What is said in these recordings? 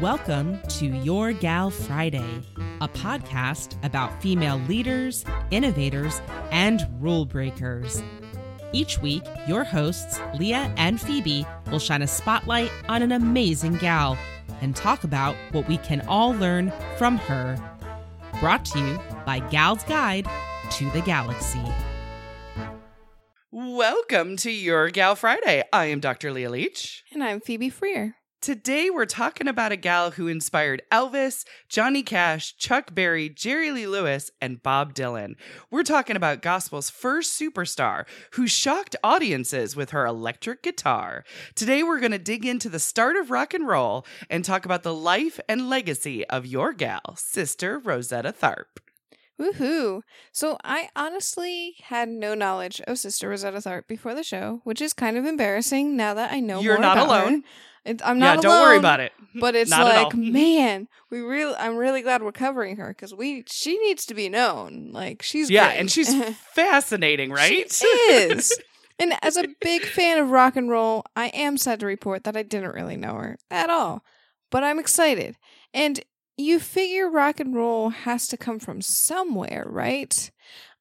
Welcome to Your Gal Friday, a podcast about female leaders, innovators, and rule breakers. Each week, your hosts, Leah and Phoebe, will shine a spotlight on an amazing gal and talk about what we can all learn from her. Brought to you by Gal's Guide to the Galaxy. Welcome to Your Gal Friday. I am Dr. Leah Leach. And I'm Phoebe Freer. Today we're talking about a gal who inspired Elvis, Johnny Cash, Chuck Berry, Jerry Lee Lewis, and Bob Dylan. We're talking about gospel's first superstar who shocked audiences with her electric guitar. Today we're going to dig into the start of rock and roll and talk about the life and legacy of your gal, Sister Rosetta Tharpe. Woohoo! So I honestly had no knowledge of Sister Rosetta Tharpe before the show, which is kind of embarrassing now that I know You're not alone. her. It, I'm not yeah, don't worry about it. But it's Not like, man, we really, I'm really glad we're covering her because we, she needs to be known. Like she's Yeah, great. and she's fascinating, right? She is. and as a big fan of rock and roll, I am sad to report that I didn't really know her at all. But I'm excited. And you figure rock and roll has to come from somewhere, right?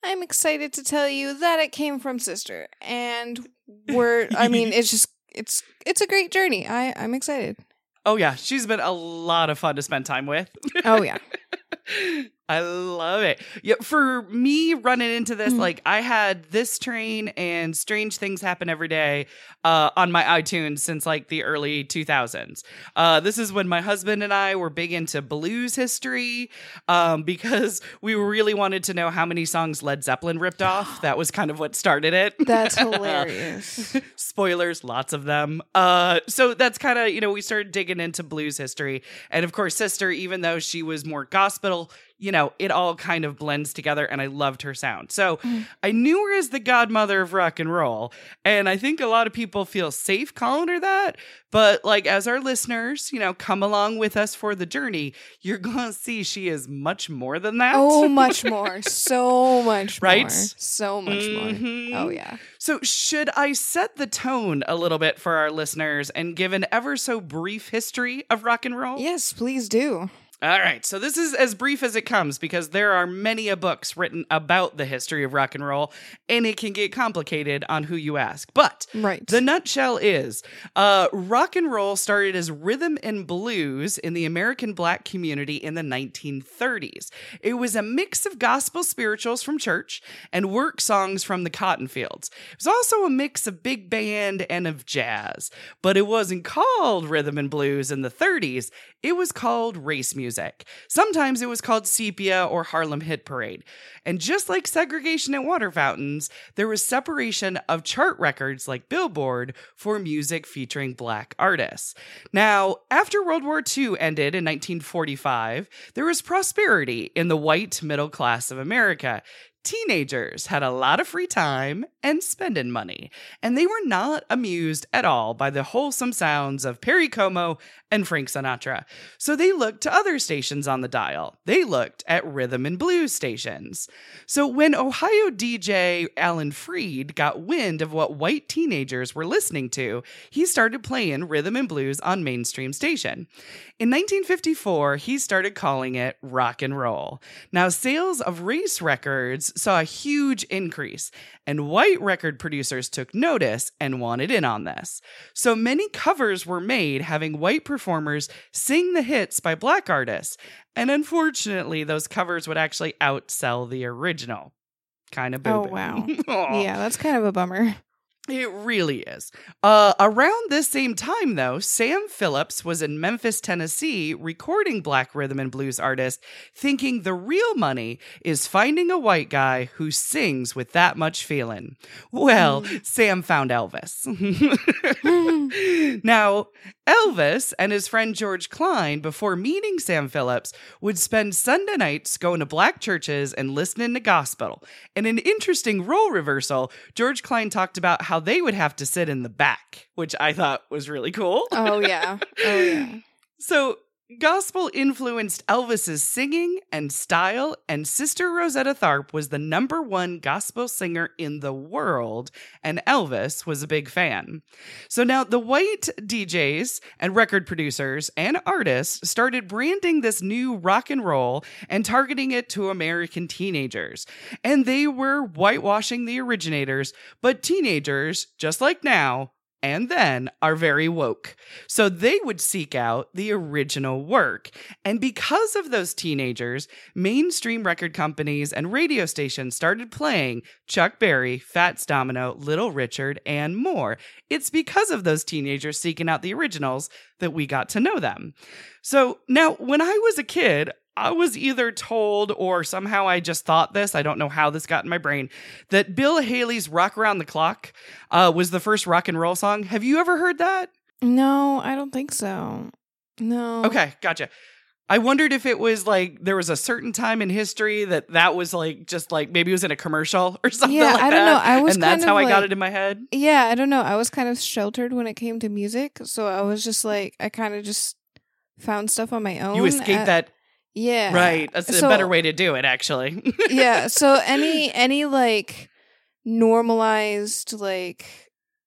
I'm excited to tell you that it came from Sister. And we're I mean, it's just it's it's a great journey. I I'm excited. oh yeah, she's been a lot of fun to spend time with. Oh yeah. I love it. Yeah, for me running into this, Mhm. like I had this train and strange things happen every day uh, on my iTunes since like the early 2000s. Uh, this is when my husband and I were big into blues history um, because we really wanted to know how many songs Led Zeppelin ripped off. That was kind of what started it. That's hilarious. Spoilers, lots of them. Uh, so that's kind of, you know, we started digging into blues history. And of course, Sister, even though she was more gospel, you know, it all kind of blends together and I loved her sound. So Mm. I knew her as the godmother of rock and roll. And I think a lot of people feel safe calling her that. But like, as our listeners, you know, come along with us for the journey, you're going to see she is much more than that. Oh, much more. So much Right? more. So much Mhm. more. Oh yeah. So, should I set the tone a little bit for our listeners and give an ever so brief history of rock and roll? Yes, please do. All right. So, this is as brief as it comes because there are many a books written about the history of rock and roll, and it can get complicated on who you ask. But Right. the nutshell is uh, rock and roll started as rhythm and blues in the American black community in the 1930s. It was a mix of gospel spirituals from church and work songs from the cotton fields. It was also a mix of big band and of jazz, but it wasn't called rhythm and blues in the 30s. It was called race music. Sometimes it was called sepia or Harlem Hit Parade. And just like segregation at water fountains, there was separation of chart records like Billboard for music featuring black artists. Now, after World War II ended in 1945, there was prosperity in the white middle class of America. Teenagers had a lot of free time and spending money, and they were not amused at all by the wholesome sounds of Perry Como and Frank Sinatra. So they looked to other stations on the dial. They looked at rhythm and blues stations. So when Ohio DJ Alan Freed got wind of what white teenagers were listening to, he started playing rhythm and blues on mainstream station. In 1954, he started calling it rock and roll. Now, sales of race records saw a huge increase, and white record producers took notice and wanted in on this. So many covers were made having white performers sing the hits by black artists, and unfortunately, those covers would actually outsell the original. Kind of boo Oh, wow. Yeah, that's kind of a bummer. It really is. Uh, around this same time, though, Sam Phillips was in Memphis, Tennessee, recording black rhythm and blues artists, thinking the real money is finding a white guy who sings with that much feeling. Well, Sam found Elvis. now, Elvis and his friend George Klein, before meeting Sam Phillips, would spend Sunday nights going to black churches and listening to gospel. In an interesting role reversal, George Klein talked about how they would have to sit in the back, which I thought was really cool. Oh yeah. Oh yeah. So Gospel influenced Elvis's singing and style, and Sister Rosetta Tharpe was the number one gospel singer in the world, and Elvis was a big fan. So now the white DJs and record producers and artists started branding this new rock and roll and targeting it to American teenagers. And they were whitewashing the originators, but teenagers, just like now, and then are very woke. So they would seek out the original work. And because of those teenagers, mainstream record companies and radio stations started playing Chuck Berry, Fats Domino, Little Richard, and more. It's because of those teenagers seeking out the originals that we got to know them. So now, when I was a kid, I was either told or somehow I just thought this, I don't know how this got in my brain, that Bill Haley's Rock Around the Clock uh, was the first rock and roll song. Have you ever heard that? No, I don't think so. No. Okay, gotcha. I wondered if it was like there was a certain time in history that that was like just like maybe it was in a commercial or something Yeah, like I don't that. know. I was and that's kind how of I got it in my head. Yeah, I don't know. I was kind of sheltered when it came to music, so I was just like I kind of just found stuff on my own. You escaped at- that Yeah. right. That's a better way to do it, actually. yeah so any any like normalized like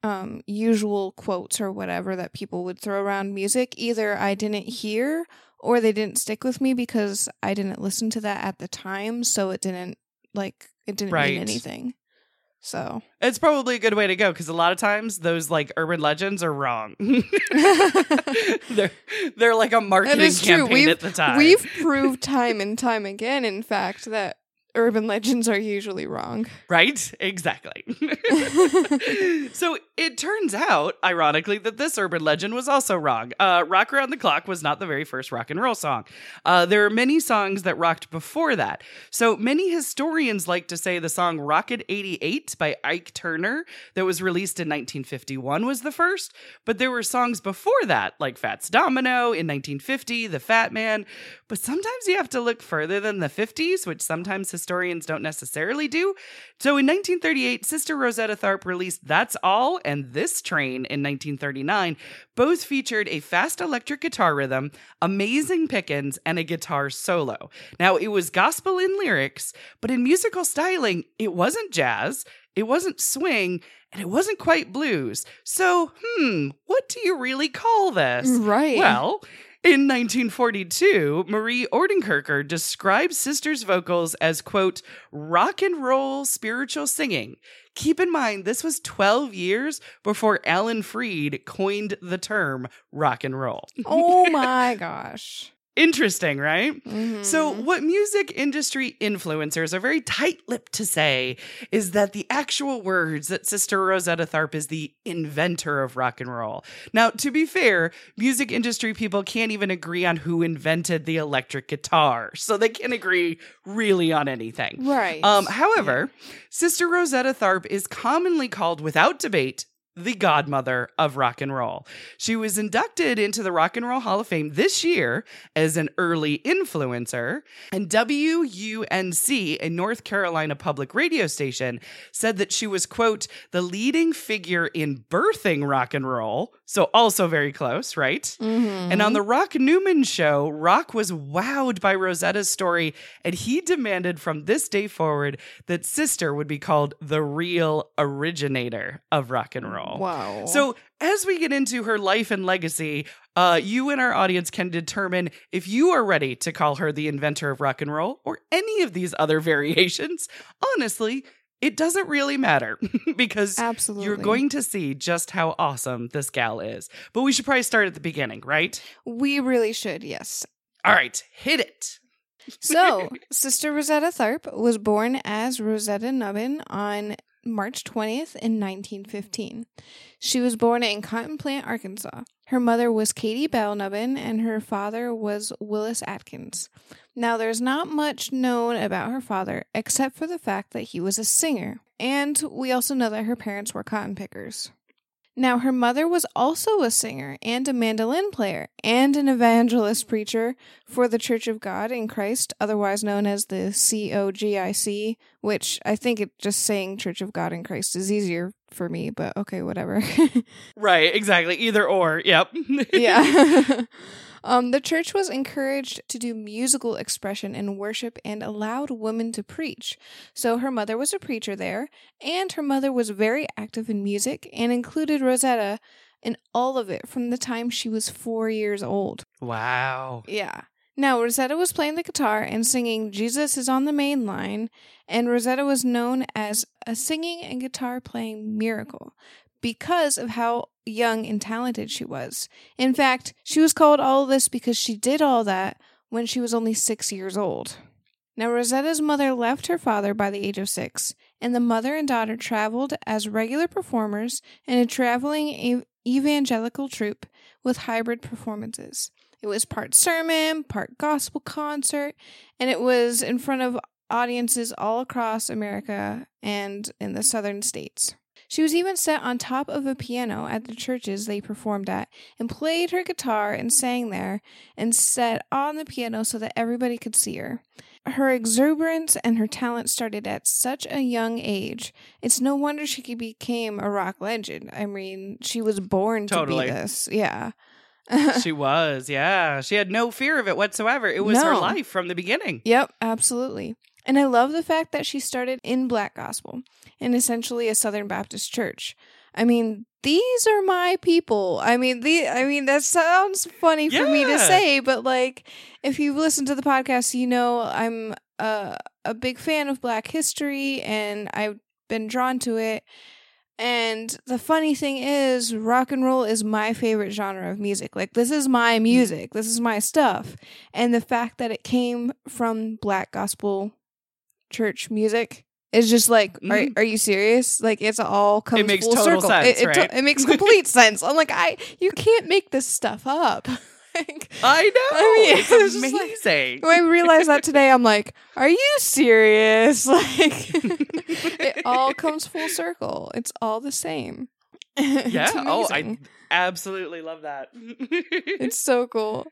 um usual quotes or whatever that people would throw around music either i didn't hear or they didn't stick with me because i didn't listen to that at the time so it didn't like it didn't Right. mean anything so It's probably a good way to go because a lot of times those like urban legends are wrong. they're they're like a marketing campaign We've- at the time. we've proved time and time again in fact that urban legends are usually wrong right? Exactly. so it turns out, ironically, that this urban legend was also wrong. Uh, Rock Around the Clock was not the very first rock and roll song. Uh, there are many songs that rocked before that. So many historians like to say the song Rocket 88 by Ike Turner, that was released in 1951, was the first. But there were songs before that, like Fats Domino in 1950, The Fat Man. But sometimes you have to look further than the 50s, which sometimes historians don't necessarily do. So in 1938, Sister Rosetta Tharpe released That's All and This Train in 1939. Both featured a fast electric guitar rhythm, amazing pickings, and a guitar solo. Now, it was gospel in lyrics, but in musical styling, it wasn't jazz, it wasn't swing, and it wasn't quite blues. So, hmm, what do you really call this? right Well, in 1942, Marie Ordenkircher describes Sisters' vocals as, quote, rock and roll spiritual singing. Keep in mind, this was 12 years before Alan Freed coined the term rock and roll. oh my gosh Interesting, right? So, Mhm. what music industry influencers are very tight lipped to say is that the actual words that Sister Rosetta Tharpe is the inventor of rock and roll. Now, to be fair, music industry people can't even agree on who invented the electric guitar, so they can't agree really on anything. right Um, however, Sister Rosetta Tharpe is commonly called, without debate, the godmother of rock and roll. She was inducted into the Rock and Roll Hall of Fame this year as an early influencer, and WUNC, a North Carolina public radio station, said that she was, quote, the leading figure in birthing rock and roll. So, also very close, right? Mhm. And on the Rock Newman show, Rock was wowed by Rosetta's story, and he demanded from this day forward that Sister would be called the real originator of rock and roll. Wow. So, as we get into her life and legacy, uh, you and our audience can determine if you are ready to call her the inventor of rock and roll or any of these other variations. Honestly, it doesn't really matter because absolutely, you're going to see just how awesome this gal is. But we should probably start at the beginning, right? We really should. Yes. All right, hit it. So, Sister Rosetta Tharpe was born as Rosetta Nubin on March 20th in 1915. She was born in Cotton Plant, Arkansas. Her mother was Katie Bell Nubin and her father was Willis Atkins. Now, there's not much known about her father except for the fact that he was a singer, and we also know that her parents were cotton pickers. Now, her mother was also a singer and a mandolin player and an evangelist preacher for the Church of God in Christ, otherwise known as the COGIC, which I think it just saying Church of God in Christ is easier for me, but okay, whatever. Right, exactly. Either or. Yep. yeah. Um, the church was encouraged to do musical expression in worship and allowed women to preach. So her mother was a preacher there, and her mother was very active in music and included Rosetta in all of it from the time she was four years old. Wow. Yeah. Now, Rosetta was playing the guitar and singing Jesus is on the Main Line, and Rosetta was known as a singing and guitar playing miracle because of how young and talented she was. In fact, she was called all this because she did all that when she was only six years old. Now, Rosetta's mother left her father by the age of six, and the mother and daughter traveled as regular performers in a traveling ev- evangelical troupe with hybrid performances. It was part sermon, part gospel concert, and it was in front of audiences all across America and in the southern states. She was even set on top of a piano at the churches they performed at and played her guitar and sang there and sat on the piano so that everybody could see her. Her exuberance and her talent started at such a young age. It's no wonder she became a rock legend. I mean, she was born to be this. Yeah. She was, yeah. She had no fear of it whatsoever. It was her life from the beginning. Yep, absolutely. And I love the fact that she started in Black Gospel in essentially a Southern Baptist church. I mean, these are my people. I mean, the I mean that sounds funny for me to say, but like if you've listened to the podcast, you know I'm a a big fan of Black history and I've been drawn to it. And the funny thing is, rock and roll is my favorite genre of music. Like, this is my music, this is my stuff. And the fact that it came from black gospel church music is just like, are, Mhm. are you serious? Like, it's all comes makes full total circle. sense, it, it, right? it makes complete sense. I'm like, I you can't make this stuff up. Like, I know. I mean, it's just like- amazing. when I realized that today, I'm like, are you serious? Like, it all comes full circle. It's all the same. It's yeah. Oh, I absolutely love that. It's so cool.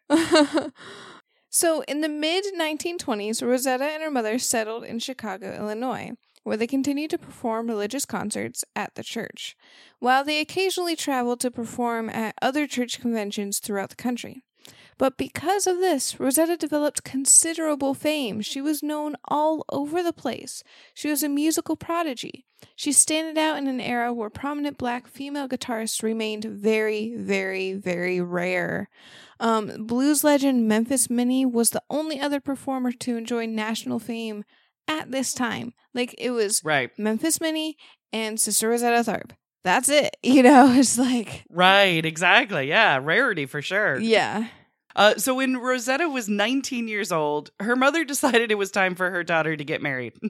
so, in the mid 1920s, Rosetta and her mother settled in Chicago, Illinois, where they continued to perform religious concerts at the church, while they occasionally traveled to perform at other church conventions throughout the country. But because of this, Rosetta developed considerable fame. She was known all over the place. She was a musical prodigy. She standed out in an era where prominent black female guitarists remained very, very, very rare. Um, blues legend Memphis Minnie was the only other performer to enjoy national fame at this time. Like it was right. Memphis Minnie and Sister Rosetta Tharpe. That's it. You know, it's like Right. Exactly. Yeah. Rarity for sure. yeah. Uh, so when Rosetta was 19 years old, her mother decided it was time for her daughter to get married.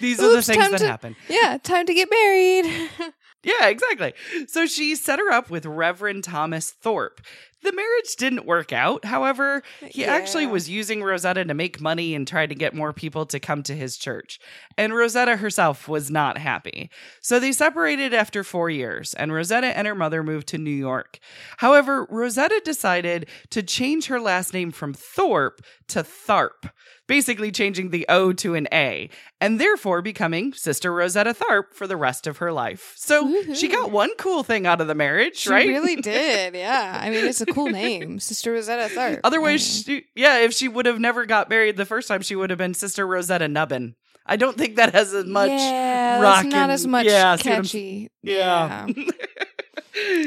These are the things that to- happen. Yeah, time to get married. Yeah, exactly. So she set her up with Reverend Thomas Thorpe. The marriage didn't work out. However, he actually was using Rosetta to make money and try to get more people to come to his church. And Rosetta herself was not happy. So they separated after four years, and Rosetta and her mother moved to New York. However, Rosetta decided to change her last name from Thorpe to Tharp, basically changing the O to an A, and therefore becoming Sister Rosetta Tharpe for the rest of her life. So she got one cool thing out of the marriage, She right? really did. Yeah. I mean, it's a cool name, Sister Rosetta Tharpe. Otherwise, I she, yeah, if she would have never got married the first time, she would have been Sister Rosetta Nubin. I don't think that has as much. yeah, rock not as much yeah, see what I'm- catchy. Yeah.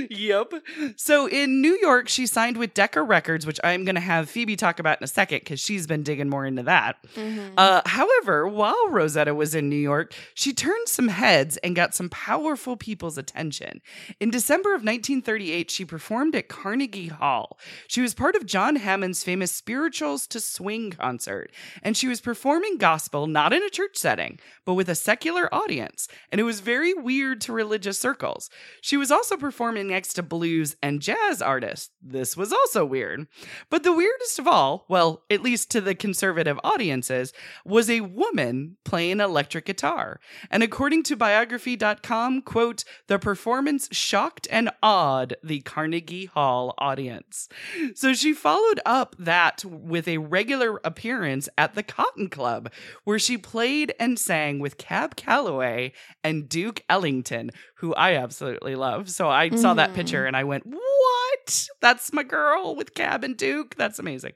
yep. So in New York, she signed with Decca Records, which I'm going to have Phoebe talk about in a second because she's been digging more into that. Mhm. Uh, however, while Rosetta was in New York, she turned some heads and got some powerful people's attention. In December of 1938, she performed at Carnegie Hall. She was part of John Hammond's famous Spirituals to Swing concert, and she was performing gospel not in a church setting, but with a secular audience, and it was very weird to religious circles. She was also performing next to blues and jazz artists. This was also weird. But the weirdest of all, well, at least to the conservative audiences, was a woman playing electric guitar. And according to biography.com, quote, the performance shocked and awed the Carnegie Hall audience. So she followed up that with a regular appearance at the Cotton Club, where she played and sang with Cab Calloway and Duke Ellington, who I absolutely love. So I saw that picture mm-hmm. and I went, what? That's my girl with Cab and Duke. That's amazing.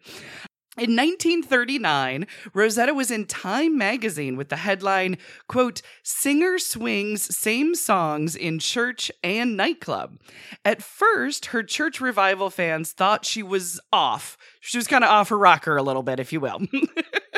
In 1939, Rosetta was in Time magazine with the headline, quote, Singer swings same songs in church and nightclub. At first, her church revival fans thought she was off. She was kind of off her rocker a little bit, if you will.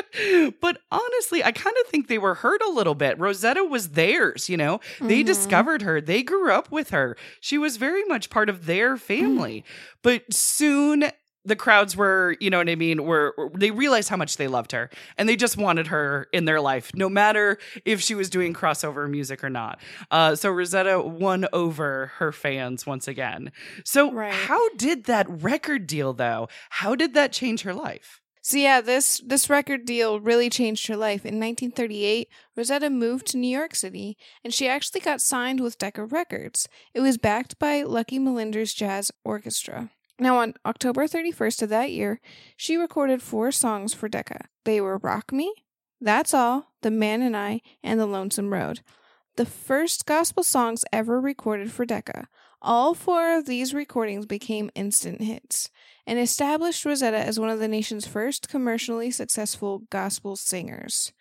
but honestly, I kind of think they were hurt a little bit. Rosetta was theirs, you know? They Mhm. discovered her, they grew up with her. She was very much part of their family. But soon the crowds were, you know what I mean, were were- they realized how much they loved her and they just wanted her in their life, no matter if she was doing crossover music or not. Uh, so Rosetta won over her fans once again. So Right. how did that record deal though? How did that change her life? So yeah, this this record deal really changed her life. In 1938, Rosetta moved to New York City, and she actually got signed with Decca Records. It was backed by Lucky Millinder's Jazz Orchestra. Now, on October 31st of that year, she recorded four songs for Decca. They were Rock Me, That's All, The Man and I, and The Lonesome Road. The first gospel songs ever recorded for Decca. All four of these recordings became instant hits and established Rosetta as one of the nation's first commercially successful gospel singers.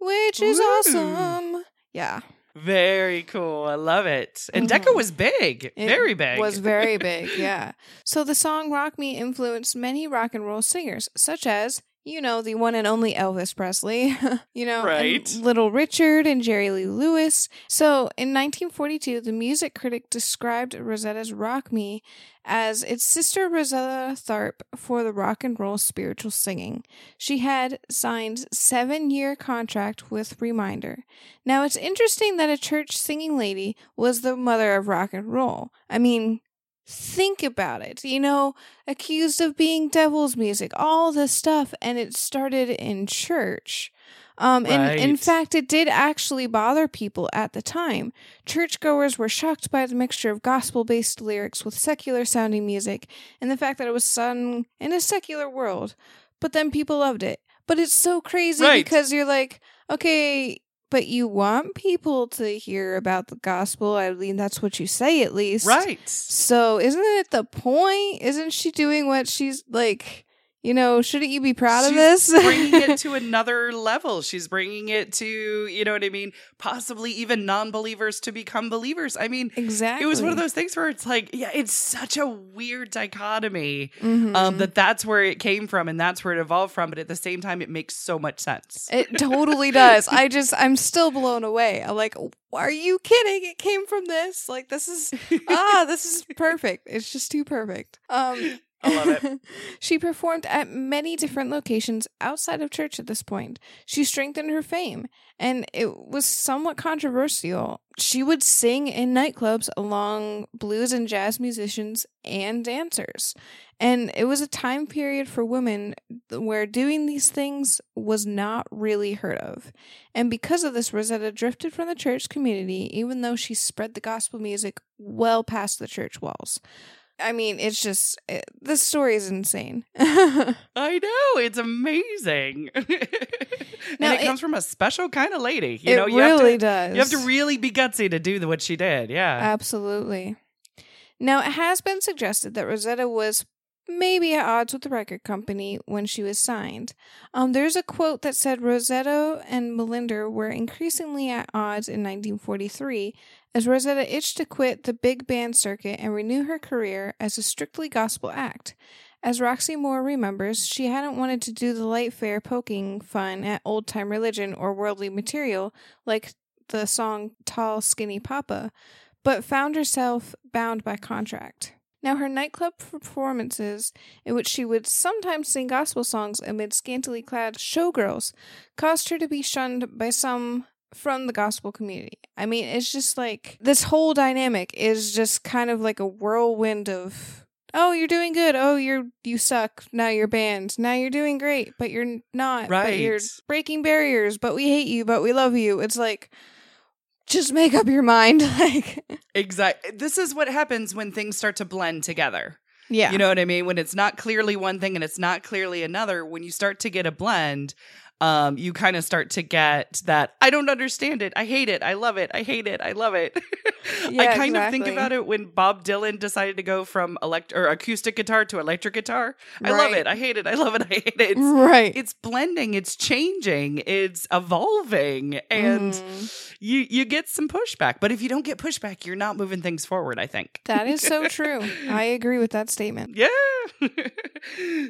Which is Woo. awesome. Yeah. Very cool. I love it. And Mhm. Decca was big, It very big. Was very big, yeah. So the song Rock Me influenced many rock and roll singers, such as, you know, the one and only Elvis Presley, you know, Right. Little Richard and Jerry Lee Lewis. So in 1942, the music critic described Rosetta's Rock Me as its sister Rosetta Tharpe for the rock and roll spiritual singing. She had signed seven year contract with Reminder. Now it's interesting that a church singing lady was the mother of rock and roll. I mean, think about it. You know, accused of being devil's music, all this stuff, and it started in church. Um, and in fact, it did actually bother people at the time. Churchgoers were shocked by the mixture of gospel based lyrics with secular sounding music and the fact that it was sung in a secular world. But then people loved it. But it's so crazy Right. because you're like, okay, but you want people to hear about the gospel. I mean, that's what you say at least. right. So isn't it the point? Isn't she doing what she's like? You know, shouldn't you be proud of this? bringing it to another level. She's bringing it to, you know what I mean? Possibly even non believers to become believers. I mean, exactly. it was one of those things where it's like, yeah, it's such a weird dichotomy Mhm. um, that that's where it came from and that's where it evolved from. But at the same time, it makes so much sense. It totally does. I just, I'm still blown away. I'm like, are you kidding? It came from this. Like, this is, ah, this is perfect. It's just too perfect. Um, I love it. she performed at many different locations outside of church at this point. She strengthened her fame, and it was somewhat controversial. She would sing in nightclubs along blues and jazz musicians and dancers. And it was a time period for women where doing these things was not really heard of. And because of this, Rosetta drifted from the church community, even though she spread the gospel music well past the church walls. I mean, it's just, eh, it, this story is insane. I know. It's amazing. and Now, it, it- comes from a special kind of lady. You it know, you really have to, does. You have to really be gutsy to do what she did. Yeah. Absolutely. Now, it has been suggested that Rosetta was maybe at odds with the record company when she was signed. Um, there's a quote that said Rosetta and Millinder were increasingly at odds in 1943 as Rosetta itched to quit the big band circuit and renew her career as a strictly gospel act. As Roxy Moore remembers, she hadn't wanted to do the light fare poking fun at old time religion or worldly material like the song Tall Skinny Papa, but found herself bound by contract. Now, her nightclub performances, in which she would sometimes sing gospel songs amid scantily clad showgirls, caused her to be shunned by some from the gospel community. I mean, it's just like this whole dynamic is just kind of like a whirlwind of oh, you're doing good. Oh, you're you suck. Now you're banned. Now you're doing great, but you're not. But you're breaking barriers, but we hate you, but we love you. It's like just make up your mind like Exactly. This is what happens when things start to blend together. yeah You know what I mean? When it's not clearly one thing and it's not clearly another, when you start to get a blend, um, you kind of start to get that I don't understand it. I hate it. I love it. I hate it. I love it. Yeah, I kind of think about it when Bob Dylan decided to go from elect or acoustic guitar to electric guitar. I love it. I hate it. I love it. I hate it. It's, right. it's blending. It's changing. It's evolving, and Mhm. you you get some pushback. But if you don't get pushback, you're not moving things forward. I think that is so true. I agree with that statement. yeah.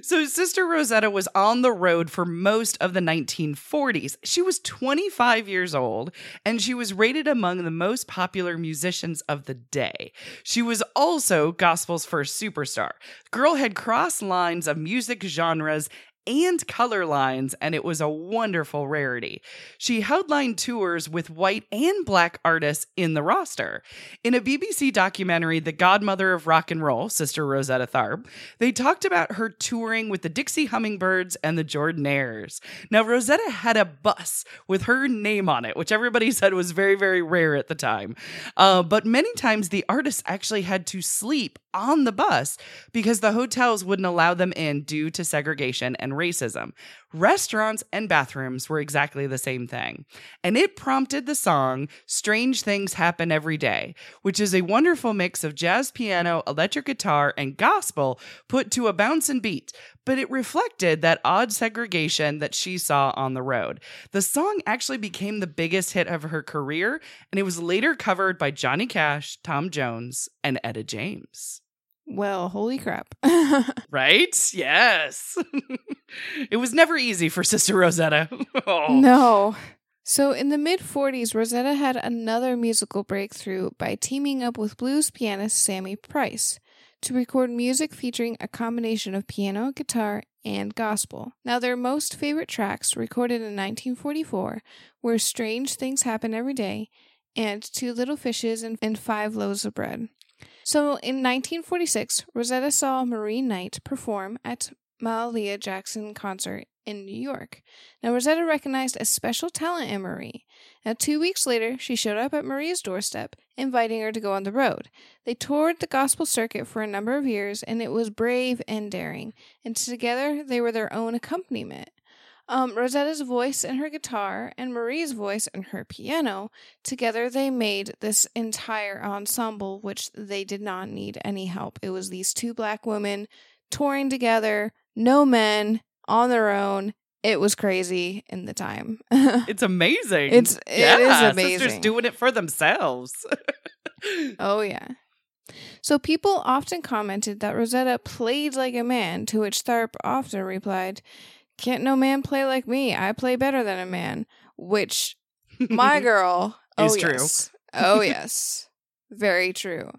so Sister Rosetta was on the road for most of the 1940s. She was 25 years old and she was rated among the most popular musicians of the day. She was also gospel's first superstar. Girl had crossed lines of music genres and color lines, and it was a wonderful rarity. She headlined tours with white and black artists in the roster. In a BBC documentary, The Godmother of Rock and Roll, Sister Rosetta Tharpe, they talked about her touring with the Dixie Hummingbirds and the Jordanaires. Now, Rosetta had a bus with her name on it, which everybody said was very, very rare at the time. Uh, but many times the artists actually had to sleep on the bus because the hotels wouldn't allow them in due to segregation and racism. Restaurants and bathrooms were exactly the same thing. And it prompted the song Strange Things Happen Every Day, which is a wonderful mix of jazz piano, electric guitar, and gospel put to a bounce and beat. But it reflected that odd segregation that she saw on the road. The song actually became the biggest hit of her career, and it was later covered by Johnny Cash, Tom Jones, and Etta James. Well, holy crap. Right? Yes. it was never easy for Sister Rosetta. Oh. No. So, in the mid 40s, Rosetta had another musical breakthrough by teaming up with blues pianist Sammy Price to record music featuring a combination of piano, guitar, and gospel. Now, their most favorite tracks, recorded in 1944, were Strange Things Happen Every Day and Two Little Fishes and, and Five Loaves of Bread. So, in 1946, Rosetta saw Marie Knight perform at Mahalia Jackson concert in New York. Now, Rosetta recognized a special talent in Marie. Now, two weeks later, she showed up at Marie's doorstep, inviting her to go on the road. They toured the gospel circuit for a number of years, and it was brave and daring, and together they were their own accompaniment. Um, Rosetta's voice and her guitar, and Marie's voice and her piano, together they made this entire ensemble, which they did not need any help. It was these two black women touring together, no men, on their own. It was crazy in the time. It's amazing. It's- it is yeah, amazing. Sisters doing it for themselves. oh, yeah. So people often commented that Rosetta played like a man, to which Tharpe often replied, Can't no man play like me. I play better than a man. Which, my girl, Is oh, true. yes. Oh, yes. Very true.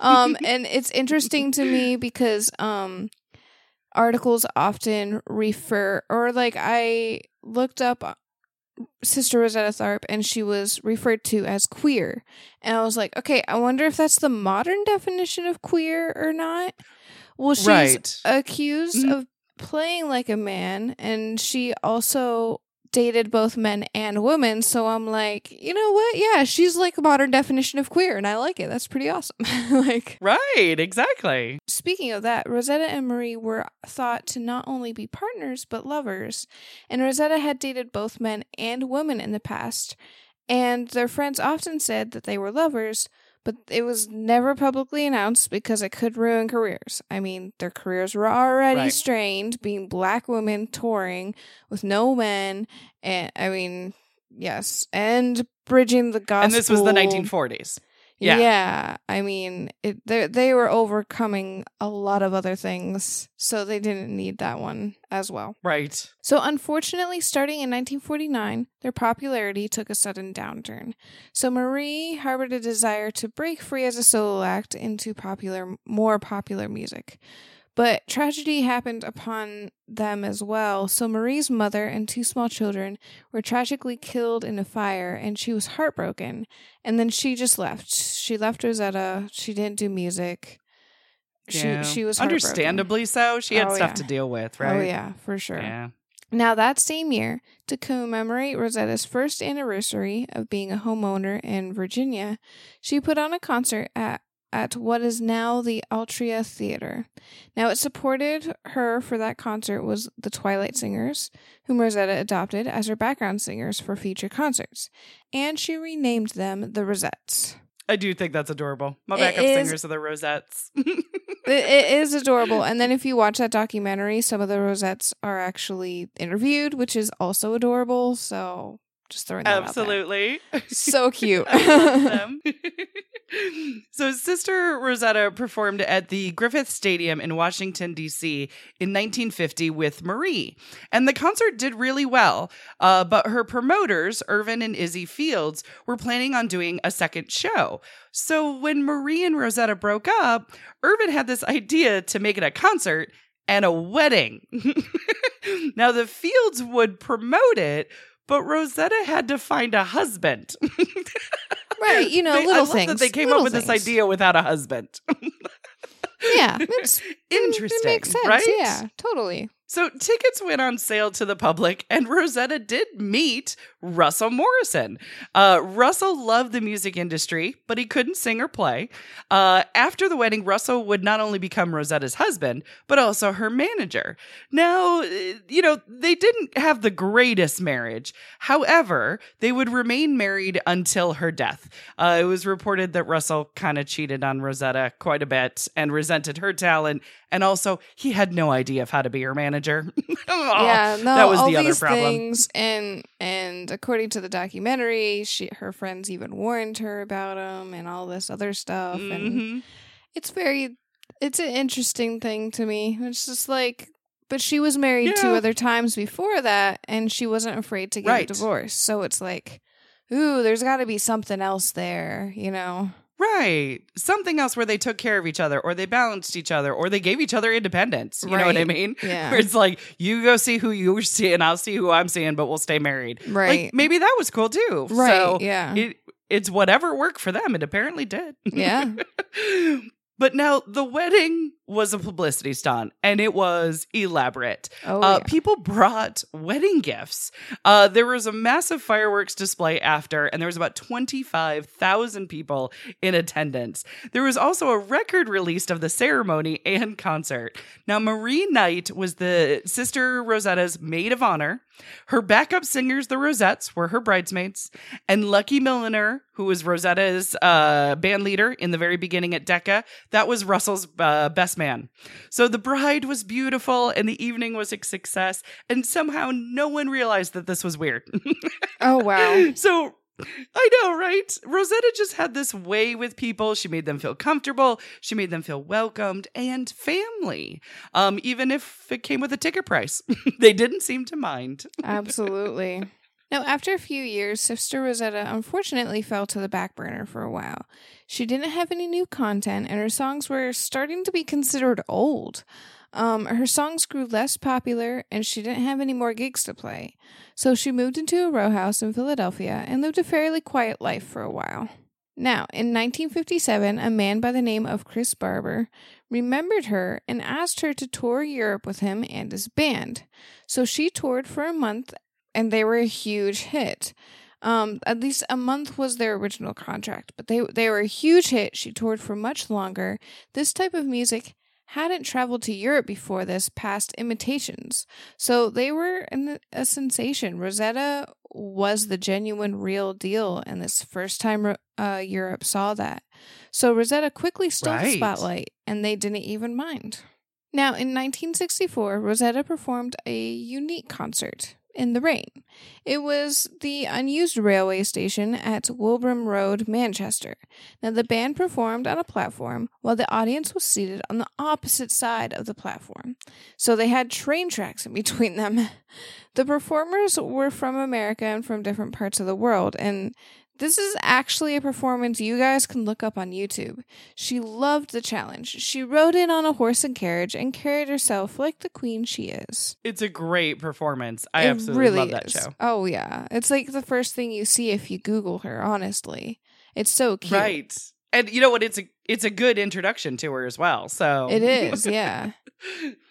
Um, and it's interesting to me because um, articles often refer, or like I looked up Sister Rosetta Tharpe and she was referred to as queer. And I was like, okay, I wonder if that's the modern definition of queer or not. Well, she's right. accused Mhm. of playing like a man and she also dated both men and women so i'm like you know what? Yeah she's like a modern definition of queer and i like it. That's pretty awesome. Like right, exactly. speaking of that rosetta and marie were thought to not only be partners but lovers. And rosetta had dated both men and women in the past and their friends often said that they were lovers but it was never publicly announced because it could ruin careers. I mean, their careers were already Right. strained, being black women touring with no men, and I mean, yes, and bridging the gospel. And this was the 1940s. Yeah. Yeah, I mean, it, they they were overcoming a lot of other things, so they didn't need that one as well. Right. So, unfortunately, starting in 1949, their popularity took a sudden downturn. So, Marie harbored a desire to break free as a solo act into popular, more popular music. But tragedy happened upon them as well. So, Marie's mother and two small children were tragically killed in a fire, and she was heartbroken. And then she just left. She left Rosetta. She didn't do music. She, Yeah. she was understandably so. She had Oh, stuff yeah. to deal with, oh, right? Oh, yeah, for sure. Yeah. Now, that same year, to commemorate Rosetta's first anniversary of being a homeowner in Virginia, she put on a concert at at what is now the Altria Theater. Now, it supported her for that concert was the Twilight Singers, whom Rosetta adopted as her background singers for future concerts, and she renamed them the Rosettes. I do think that's adorable. My backup is- singers are the Rosettes. It, it is adorable. And then if you watch that documentary, some of the Rosettes are actually interviewed, which is also adorable. So just throwing that out. Absolutely. So cute. Them. so, Sister Rosetta performed at the Griffith Stadium in Washington, D.C. in 1950 with Marie. And the concert did really well. Uh, but her promoters, Irvin and Izzy Felds, were planning on doing a second show. So, when Marie and Rosetta broke up, Irvin had this idea to make it a concert and a wedding. now, the Felds would promote it. But Rosetta had to find a husband. right. You know, They- little I love things. that they came little up with this idea without a husband. Yeah. It's Interesting, It makes sense. right? Yeah. Totally. So tickets went on sale to the public, and Rosetta did meet Russell Morrison. Uh, Russell loved the music industry, but he couldn't sing or play. Uh, after the wedding, Russell would not only become Rosetta's husband, but also her manager. Now, uh, you know, they didn't have the greatest marriage. However, they would remain married until her death. Uh, it was reported that Russell kind of cheated on Rosetta quite a bit and resented her talent. And also, he had no idea of how to be her manager. yeah. No. that was all the other these problem. things, and and according to the documentary, she her friends even warned her about him and all this other stuff, and Mhm. it's very it's an interesting thing to me. It's just like but she was married two other times before that and she wasn't afraid to get Right. a divorce. So it's like ooh, there's got to be something else there, you know. Right. Something else where they took care of each other or they balanced each other or they gave each other independence. You know what I mean? Yeah. Where it's like, you go see who you're seeing, I'll see who I'm seeing, but we'll stay married. Right. Like, maybe that was cool too. right. So yeah. it, it's whatever worked for them. It apparently did. yeah. but now the wedding was a publicity stunt and it was elaborate. Oh uh, yeah. People brought wedding gifts. Uh, there was a massive fireworks display after, and there was about 25,000 people in attendance. There was also a record released of the ceremony and concert. Now, Marie Knight was the sister Rosetta's maid of honor. Her backup singers, the Rosettes, were her bridesmaids. And Lucky Millinder, who was Rosetta's uh, band leader in the very beginning at Decca, that was Russell's uh, best man. So the bride was beautiful and the evening was a success. And somehow no one realized that this was weird. oh wow. so I know, right? Rosetta just had this way with people. She made them feel comfortable. She made them feel welcomed and family. Um, even if it came with a ticket price, they didn't seem to mind. Absolutely. Now, after a few years, Sister Rosetta unfortunately fell to the back burner for a while. She didn't have any new content, and her songs were starting to be considered old. Um, her songs grew less popular, and she didn't have any more gigs to play. So she moved into a row house in Philadelphia and lived a fairly quiet life for a while. Now, in 1957, a man by the name of Chris Barber remembered her and asked her to tour Europe with him and his band. So she toured for a month and they were a huge hit. Um, at least a month was their original contract, but they they were a huge hit. She toured for much longer. This type of music hadn't traveled to Europe before this past imitations, so they were an, a sensation. Rosetta was the genuine, real deal, and this first time uh, Europe saw that. So Rosetta quickly stole the spotlight, and they didn't even mind. Now, in 1964, Rosetta performed a unique concert in the rain. It was the unused railway station at Wilbraham Road, Manchester. Now, the band performed on a platform while the audience was seated on the opposite side of the platform. So they had train tracks in between them. The performers were from America and from different parts of the world, and this is actually a performance you guys can look up on YouTube. She loved the challenge. She rode in on a horse and carriage and carried herself like the queen she is. It's a great performance. I It absolutely really love that is. show. Oh yeah, it's like the first thing you see if you Google her. Honestly, it's so cute. Right. And you know what? It's a it's a good introduction to her as well. So It is, yeah.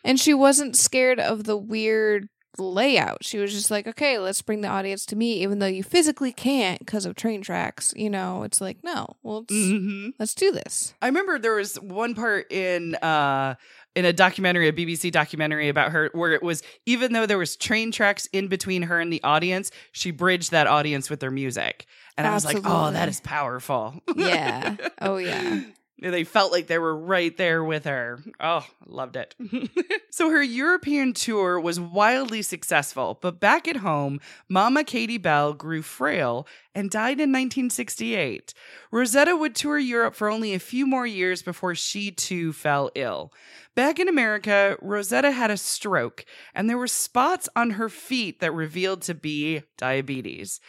And she wasn't scared of the weird layout. She was just like, okay, let's bring the audience to me, even though you physically can't because of train tracks. You know, it's like, no, well, let's, Mhm. let's do this. I remember there was one part in uh in a documentary, a BBC documentary about her where it was even though there was train tracks in between her and the audience, she bridged that audience with their music. And I was like, "Oh, that is powerful." Yeah. Oh, yeah. They felt like they were right there with her. Oh, loved it. so her European tour was wildly successful, but back at home, Mama Katie Bell grew frail and died in 1968. Rosetta would tour Europe for only a few more years before she too fell ill. Back in America, Rosetta had a stroke, and there were spots on her feet that revealed to be diabetes.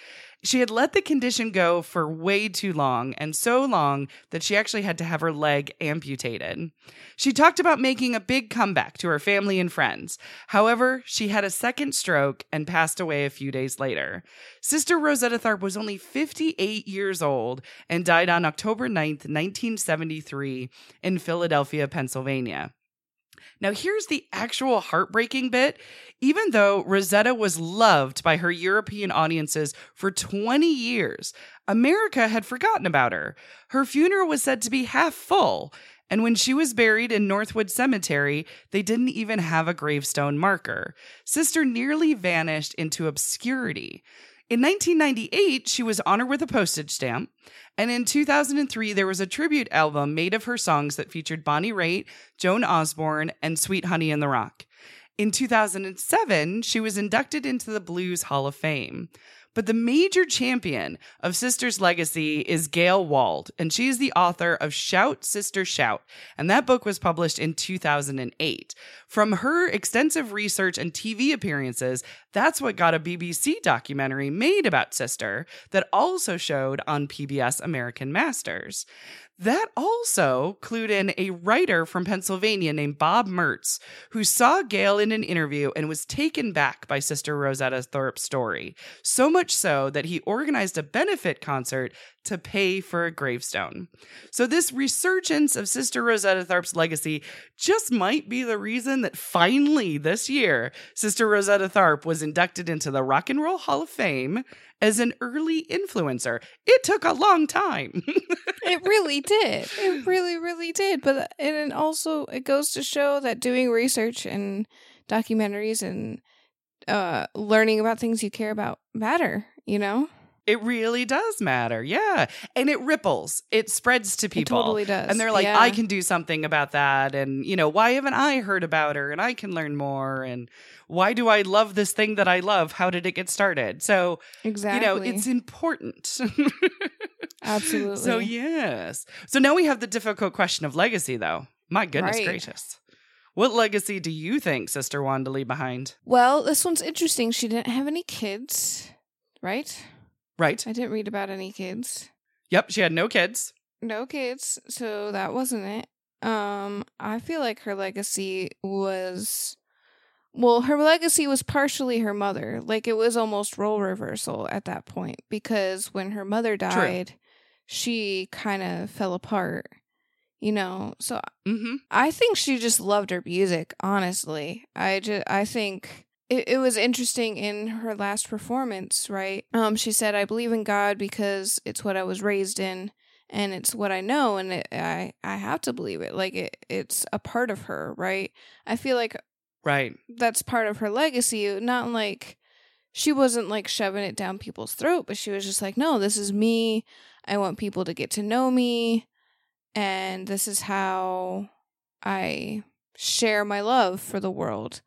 She had let the condition go for way too long, and so long that she actually had to have her leg amputated. She talked about making a big comeback to her family and friends. However, she had a second stroke and passed away a few days later. Sister Rosetta Tharpe was only 58 years old and died on October 9th, 1973, in Philadelphia, Pennsylvania. Now, here's the actual heartbreaking bit. Even though Rosetta was loved by her European audiences for 20 years, America had forgotten about her. Her funeral was said to be half full, and when she was buried in Northwood Cemetery, they didn't even have a gravestone marker. Sister nearly vanished into obscurity. In 1998, she was honored with a postage stamp. And in 2003, there was a tribute album made of her songs that featured Bonnie Raitt, Joan Osborne, and Sweet Honey in the Rock. In 2007, she was inducted into the Blues Hall of Fame. But the major champion of Sister's legacy is Gayle Wald, and she is the author of Shout, Sister, Shout. And that book was published in 2008. From her extensive research and TV appearances, that's what got a BBC documentary made about Sister that also showed on PBS American Masters. That also clued in a writer from Pennsylvania named Bob Merz, who saw Gayle in an interview and was taken back by Sister Rosetta Tharpe's story. So much so that he organized a benefit concert to pay for a gravestone. So, this resurgence of Sister Rosetta Tharpe's legacy just might be the reason that finally this year, Sister Rosetta Tharpe was inducted into the Rock and Roll Hall of Fame as an early influencer. It took a long time. It really did. It really, really did. But and it also it goes to show that doing research and documentaries and uh learning about things you care about matter, you know? It really does matter. Yeah. And it ripples, it spreads to people. It totally does. And they're like, Yeah. I can do something about that. And, you know, why haven't I heard about her? And I can learn more. And why do I love this thing that I love? How did it get started? So, exactly. you know, it's important. absolutely so, yes. So now we have the difficult question of legacy, though. My goodness Right. gracious. What legacy do you think Sister wanted to leave behind? Well, this one's interesting. She didn't have any kids, right? Right. I didn't read about any kids. Yep. She had no kids. No kids, so that wasn't it. Um, I feel like her legacy was well, her legacy was partially her mother. Like it was almost role reversal at that point because when her mother died, she kind of fell apart. You know, so Mm-hmm. I think she just loved her music, honestly. I just I think it, it was interesting in her last performance, right? Um she said I believe in God because it's what I was raised in and it's what I know and it, I I have to believe it. Like it it's a part of her, right? I feel like Right. that's part of her legacy, not like she wasn't like shoving it down people's throat, but she was just like, "No, this is me. I want people to get to know me." and this is how I share my love for the world.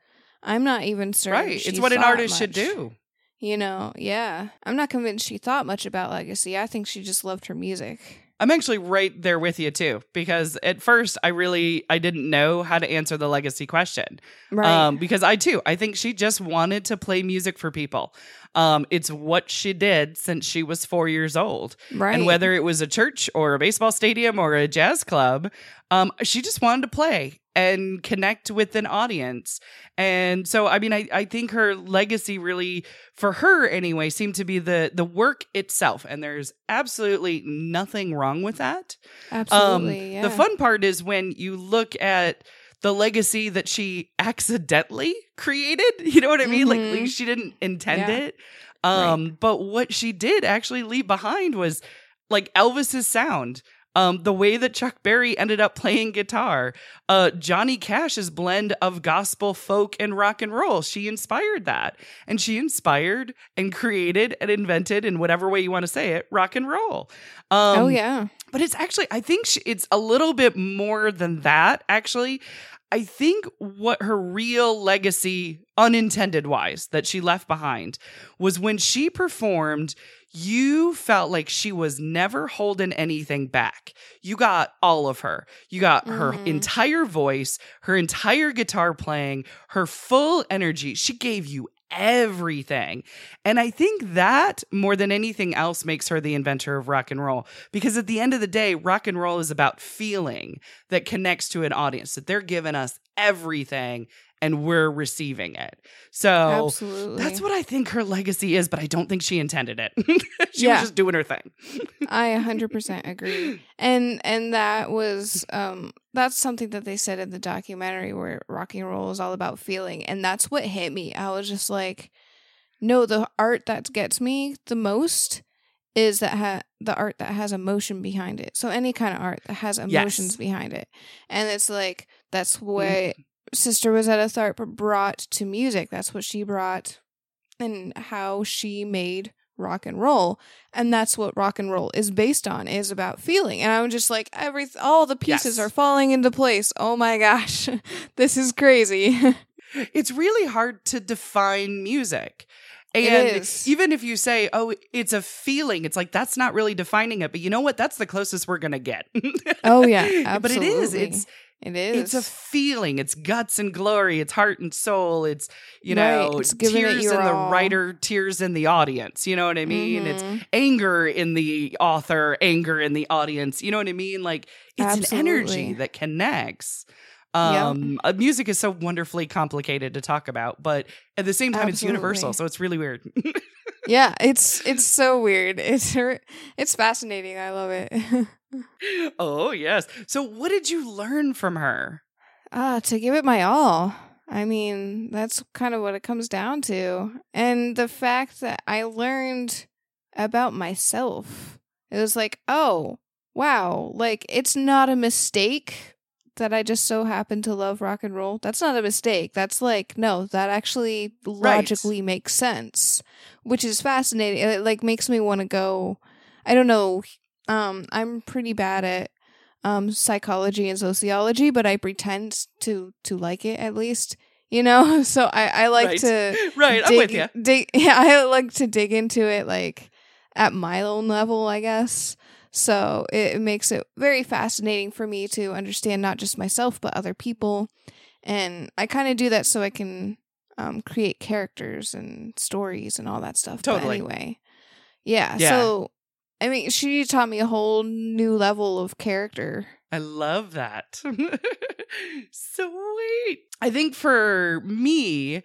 I'm not even certain. Right. It's what an artist should do. You know, yeah. I'm not convinced she thought much about legacy. I think she just loved her music. I'm actually right there with you too, because at first I really I didn't know how to answer the legacy question. Right. Um, because I too, I think she just wanted to play music for people. Um, it's what she did since she was four years old. right. And whether it was a church or a baseball stadium or a jazz club, um, she just wanted to play and connect with an audience. And so, I mean, I, I think her legacy really, for her anyway, seemed to be the the work itself. And there's absolutely nothing wrong with that. Absolutely. yeah. Um, The fun part is when you look at the legacy that she accidentally created. You know what I mean? Mhm. Like, like she didn't intend Yeah. it. Um, but what she did actually leave behind was like Elvis's sound. Um, the way that Chuck Berry ended up playing guitar, uh, Johnny Cash's blend of gospel, folk, and rock and roll. She inspired that, and she inspired and created and invented, in whatever way you want to say it, rock and roll. Um, oh yeah. but it's actually, I think sh it's a little bit more than that, actually. I think what her real legacy, unintended wise, that she left behind was when she performed, you felt like she was never holding anything back. You got all of her. You got her Mhm. entire voice, her entire guitar playing, her full energy. She gave you everything. And I think that more than anything else makes her the inventor of rock and roll because at the end of the day, rock and roll is about feeling that connects to an audience, that they're giving us everything and we're receiving it. So Absolutely. that's what I think her legacy is, but I don't think she intended it. she Yeah. was just doing her thing. I 100% agree. And and that was um that's something that they said in the documentary where rock and roll is all about feeling and that's what hit me. I was just like no, the art that gets me the most is that ha- the art that has emotion behind it. So any kind of art that has emotions Yes. behind it. And it's like that's Mm-hmm. what Sister Rosetta Tharpe brought to music. That's what she brought and how she made rock and roll and that's what rock and roll is based on is about feeling and i'm just like every all the pieces Yes. are falling into place oh my gosh this is crazy it's really hard to define music. And even if you say, oh, it's a feeling, it's like that's not really defining it. But you know what? That's the closest we're going to get. oh yeah But it is. It's it is it's a feeling. It's guts and glory. It's heart and soul. It's you Right. know It's tears in the all. writer, tears in the audience. You know what I mean? It's Mhm. anger in the author, anger in the audience. You know what I mean? Like it's an energy that connects. Um, uh, music is so wonderfully complicated to talk about, but at the same time, it's universal. So it's really weird. yeah it's it's so weird it's it's fascinating i love it oh yes. So what did you learn from her? Ah, to give it my all. I mean, that's kind of what it comes down to. And the fact that I learned about myself. It was like, oh, wow, like it's not a mistake that I just so happen to love rock and roll. That's not a mistake. That's like, no, that actually logically makes sense, which is fascinating. It like makes me want to go. I don't know. Um, I'm pretty bad at um psychology and sociology, but I pretend to to like it at least. You know, so I I like Right. to Right, I'm with you. dig yeah, I like to dig into it like at my own level, I guess. So it, makes it very fascinating for me to understand not just myself but other people, and I kind of do that so I can um, create characters and stories and all that stuff. But Totally. anyway, yeah, Yeah. So I mean, she taught me a whole new level of character. I love that. Sweet. I think for me,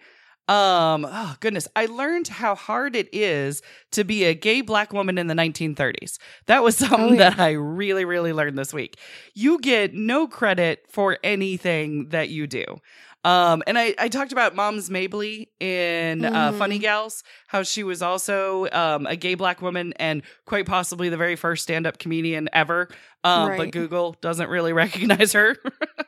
um, oh goodness, I learned how hard it is to be a gay black woman in the 1930s. That was something Oh, yeah. that I really, really learned this week. You get no credit for anything that you do. Um, and I, I talked about Moms Mabley in uh, Mhm. Funny Gals, how she was also um, a gay black woman and quite possibly the very first stand up comedian ever. Um, But Google doesn't really recognize her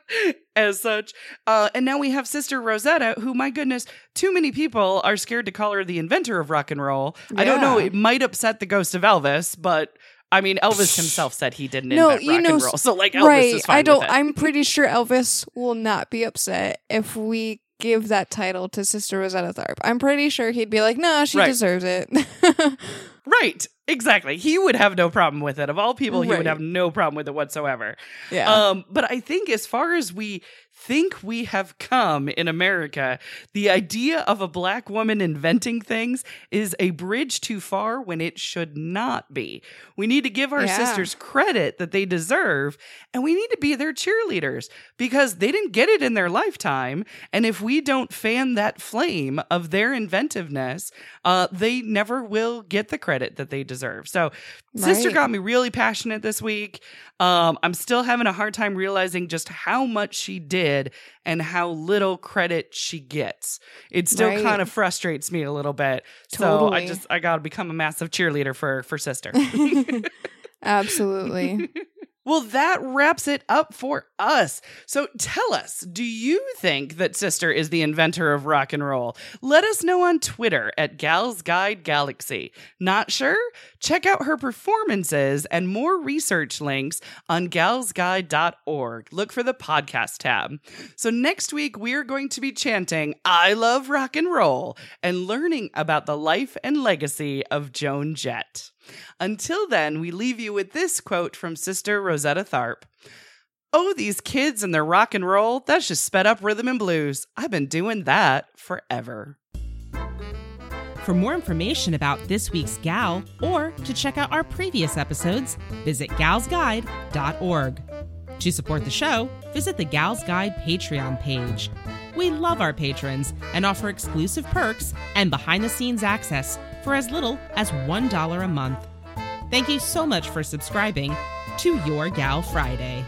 as such. Uh, and now we have Sister Rosetta, who, my goodness, too many people are scared to call her the inventor of rock and roll. I don't know, it might upset the ghost of Elvis, but I mean, Elvis himself said he didn't No, invent you rock know, and roll. So, like, Elvis right. is fine I don't. I'm pretty sure Elvis will not be upset if we give that title to Sister Rosetta Tharpe. I'm pretty sure he'd be like, "No, she Right. deserves it." Right. Exactly. He would have no problem with it. Of all people, he would have no problem with it whatsoever. yeah. Um, but I think as far as we think we have come in America, the idea of a black woman inventing things is a bridge too far when it should not be. We need to give our Yeah. sisters credit that they deserve, and we need to be their cheerleaders because they didn't get it in their lifetime. And if we don't fan that flame of their inventiveness, uh, they never will get the credit credit that they deserve. So, Sister got me really passionate this week. Um, I'm still having a hard time realizing just how much she did and how little credit she gets. It still Right. kind of frustrates me a little bit. So I just I got to become a massive cheerleader for for Sister. Absolutely. Well, that wraps it up for us. So tell us, do you think that Sister is the inventor of rock and roll? Let us know on Twitter at Gals Guide Galaxy. Not sure? Check out her performances and more research links on galsguide.org. Look for the podcast tab. So next week, we are going to be chanting I love rock and roll and learning about the life and legacy of Joan Jett. Until then, we leave you with this quote from Sister Rosetta Tharpe. Oh, these kids and their rock and roll, that's just sped up rhythm and blues. I've been doing that forever. For more information about this week's gal or to check out our previous episodes, visit galsguide.org. To support the show, visit the Gals Guide Patreon page. We love our patrons and offer exclusive perks and behind the scenes access for as little as $1 a month. Thank you so much for subscribing to Your Gal Friday.